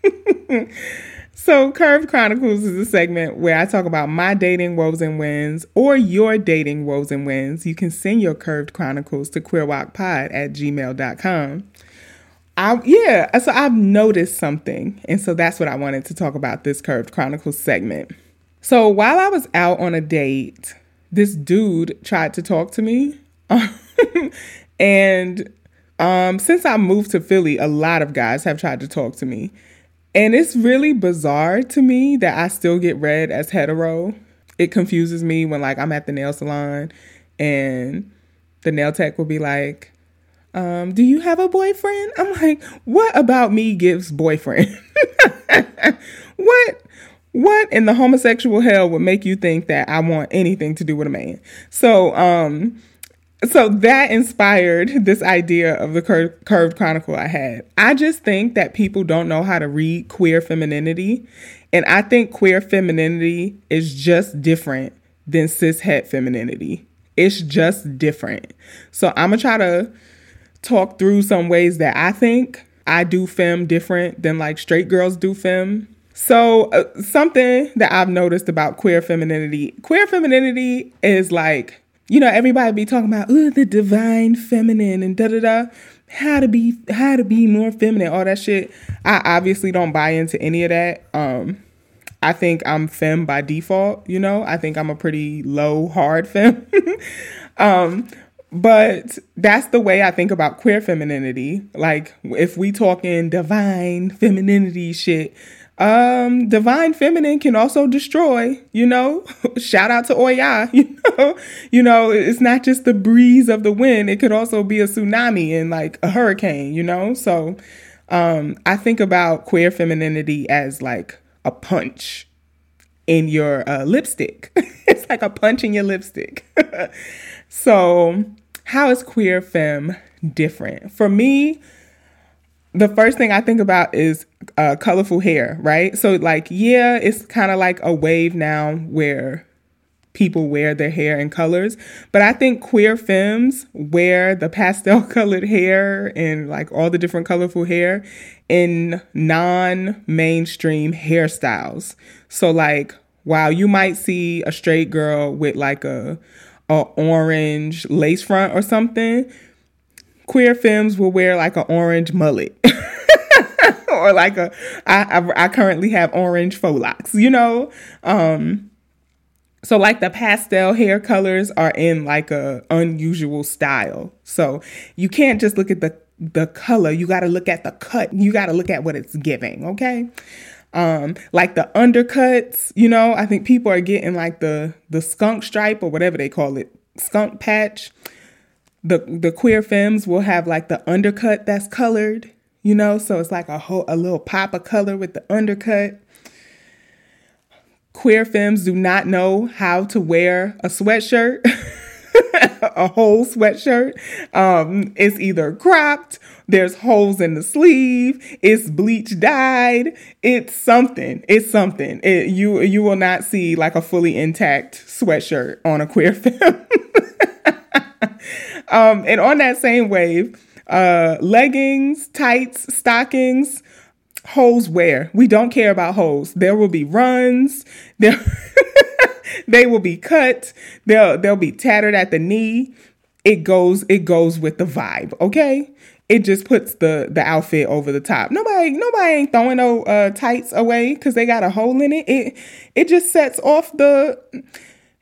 Speaker 1: so Curved Chronicles is a segment where I talk about my dating woes and wins or your dating woes and wins. You can send your curved chronicles to queerwocpod at gmail.com. I yeah, so I've noticed something, and so that's what I wanted to talk about this Curved Chronicles segment. So while I was out on a date, this dude tried to talk to me, and um, since I moved to Philly, a lot of guys have tried to talk to me, and it's really bizarre to me that I still get read as hetero. It confuses me when like I'm at the nail salon, and the nail tech will be like um, do you have a boyfriend? I'm like, what about me gives boyfriend? what? What in the homosexual hell would make you think that I want anything to do with a man? So, um, so that inspired this idea of the cur- curved chronicle I had. I just think that people don't know how to read queer femininity, and I think queer femininity is just different than cis het femininity. It's just different. So I'm gonna try to talk through some ways that I think I do fem different than like straight girls do fem. So, uh, something that I've noticed about queer femininity queer femininity is like, you know, everybody be talking about, ooh, the divine feminine and da da da, how to be, how to be more feminine, all that shit. I obviously don't buy into any of that. Um, I think I'm femme by default, you know? I think I'm a pretty low, hard femme. um, but that's the way I think about queer femininity. Like if we talk in divine femininity shit, um, divine feminine can also destroy, you know. Shout out to Oya, you know. You know, it's not just the breeze of the wind, it could also be a tsunami and like a hurricane, you know? So um I think about queer femininity as like a punch in your uh, lipstick. it's like a punch in your lipstick. so, how is queer fem different? For me, the first thing I think about is uh, colorful hair, right? So, like, yeah, it's kind of like a wave now where people wear their hair in colors, but I think queer femmes wear the pastel colored hair and like all the different colorful hair in non mainstream hairstyles. So, like, wow, you might see a straight girl with like a, a orange lace front or something. Queer femmes will wear like an orange mullet. or like a I, I, I currently have orange faux locks, you know? Um so like the pastel hair colors are in like a unusual style. So you can't just look at the the color, you got to look at the cut. You got to look at what it's giving, okay? Um, like the undercuts, you know, I think people are getting like the the skunk stripe or whatever they call it, skunk patch. The the queer femmes will have like the undercut that's colored, you know, so it's like a whole a little pop of color with the undercut. Queer femmes do not know how to wear a sweatshirt. a whole sweatshirt. Um, it's either cropped, there's holes in the sleeve, it's bleach dyed, it's something. It's something. It, you you will not see like a fully intact sweatshirt on a queer femme. Um, and on that same wave, uh, leggings, tights, stockings, holes where we don't care about holes. There will be runs. There they will be cut. They'll they'll be tattered at the knee. It goes it goes with the vibe, okay? It just puts the the outfit over the top. Nobody nobody ain't throwing no uh, tights away because they got a hole in it. It it just sets off the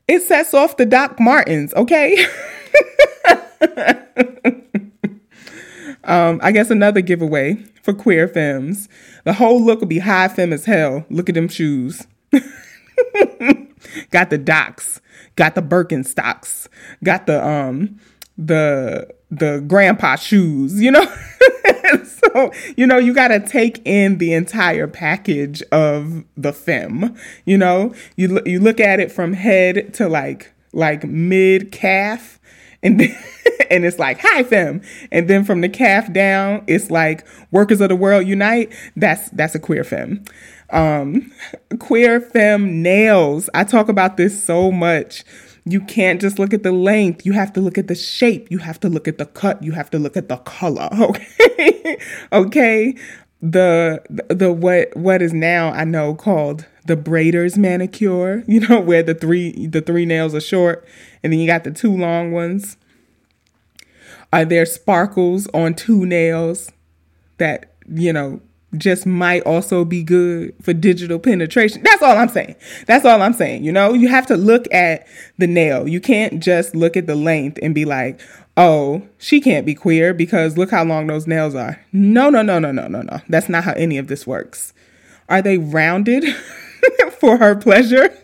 Speaker 1: it sets off the Doc Martens, okay? um, I guess another giveaway for queer femmes. The whole look will be high femme as hell. Look at them shoes. got the docs, got the Birkenstocks, got the um the the grandpa shoes, you know? so, you know, you got to take in the entire package of the femme, you know? You you look at it from head to like like mid calf and then, and it's like hi femme and then from the calf down it's like workers of the world unite that's that's a queer fem um, queer fem nails. I talk about this so much. You can't just look at the length. You have to look at the shape. You have to look at the cut. You have to look at the color. Okay. okay. The the what what is now I know called the braider's manicure, you know, where the three the three nails are short and then you got the two long ones. Are there sparkles on two nails that, you know, just might also be good for digital penetration. That's all I'm saying. That's all I'm saying. You know, you have to look at the nail. You can't just look at the length and be like, oh, she can't be queer because look how long those nails are. No, no, no, no, no, no, no. That's not how any of this works. Are they rounded for her pleasure?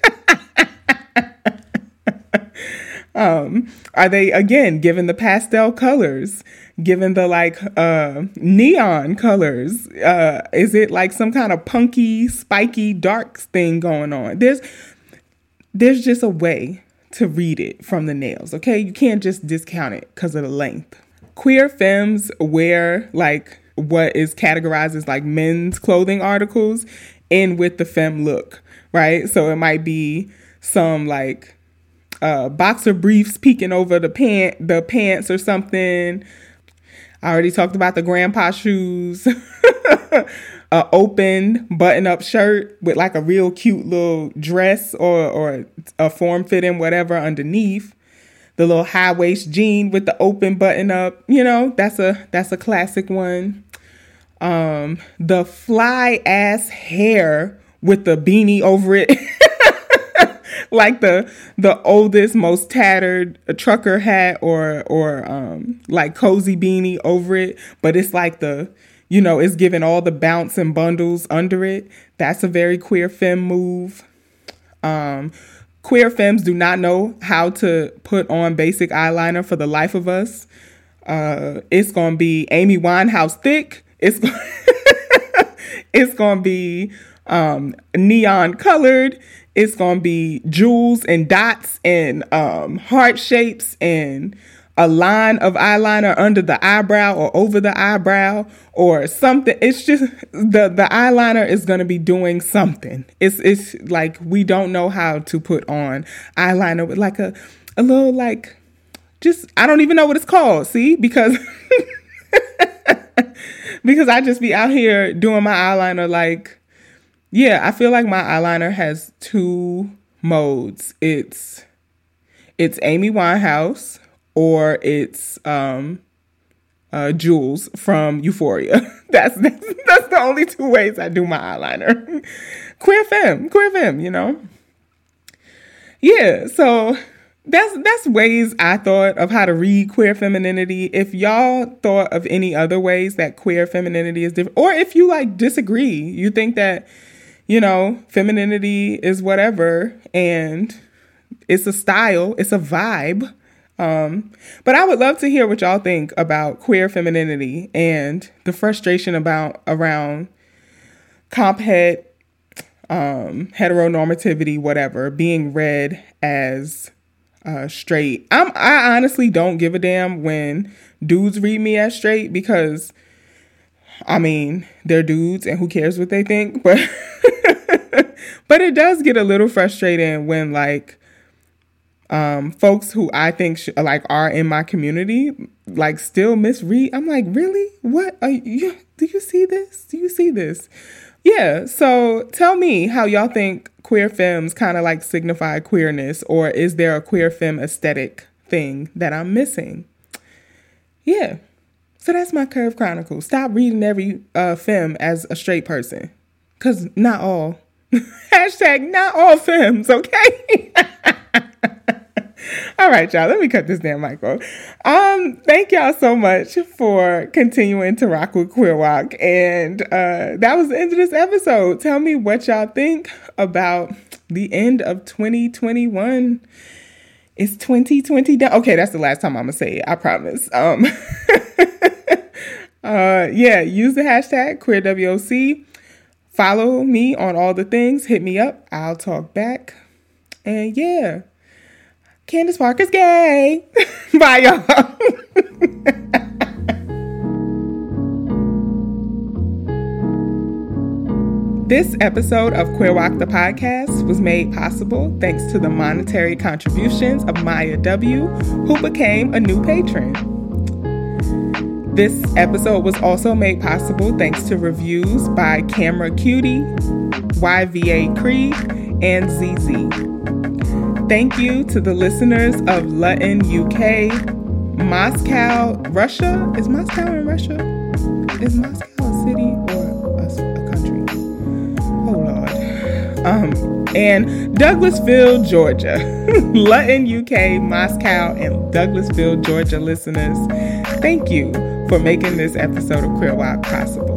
Speaker 1: um, are they again given the pastel colors? given the like uh neon colors uh is it like some kind of punky spiky dark thing going on there's there's just a way to read it from the nails okay? You can't just discount it because of the length. Queer femmes wear like what is categorized as like men's clothing articles in with the femme look right? So it might be some like uh, boxer briefs peeking over the pant the pants or something. I already talked about the grandpa shoes. a open button up shirt with like a real cute little dress or or a form fitting whatever underneath. The little high waist jean with the open button up, you know, that's a that's a classic one. Um, the fly ass hair with the beanie over it. like the the oldest, most tattered trucker hat or or um like cozy beanie over it, but it's like the you know, it's giving all the bounce and bundles under it. That's a very queer femme move. Um queer femmes do not know how to put on basic eyeliner for the life of us. Uh it's to be Amy Winehouse thick. It's it's going to be um, neon colored. It's to be jewels and dots and um, heart shapes and a line of eyeliner under the eyebrow or over the eyebrow or something. It's just the the eyeliner is going to be doing something. It's it's like we don't know how to put on eyeliner with like a a little like just I don't even know what it's called. See because because I just be out here doing my eyeliner like yeah, I feel like my eyeliner has two modes. It's it's Amy Winehouse or it's um uh Jules from Euphoria. that's, that's that's the only two ways I do my eyeliner. queer femme, queer femme, you know. Yeah, so that's that's ways I thought of how to read queer femininity. If y'all thought of any other ways that queer femininity is different, or if you like disagree, you think that you know, femininity is whatever and it's a style, it's a vibe. Um, but I would love to hear what y'all think about queer femininity and the frustration about around comp het, um, heteronormativity, whatever, being read as uh, straight. I'm I honestly don't give a damn when dudes read me as straight because I mean, they're dudes and who cares what they think, but but it does get a little frustrating when like um folks who I think sh- like are in my community like still misread. I'm like, "Really? What are you do you see this? Do you see this?" Yeah, so tell me how y'all think queer femmes kind of like signify queerness or is there a queer femme aesthetic thing that I'm missing? Yeah. So that's my Curve Chronicle. Stop reading every uh, femme as a straight person. Because not all. Hashtag not all femmes, okay? all right, y'all. Let me cut this damn mic off. Um, thank y'all so much for continuing to rock with Queer WOC. And uh, that was the end of this episode. Tell me what y'all think about the end of 2021. It's 2020 down. Okay, that's the last time I'm gonna say it. I promise. Um uh, yeah, use the hashtag QueerWOC. Follow me on all the things. Hit me up. I'll talk back. And yeah, Candace Parker's gay. Bye, y'all. This episode of Queer WOC the podcast was made possible thanks to the monetary contributions of Maya W., who became a new patron. This episode was also made possible thanks to reviews by Camera Cutie, YVA Creed, and ZZ. Thank you to the listeners of Luton, UK, Moscow, Russia. Is Moscow in Russia? Is Moscow a city or a, a country? Oh, Lord. Um, and Douglasville, Georgia. Luton, UK, Moscow, and Douglasville, Georgia listeners, thank you for making this episode of Queer WOC possible.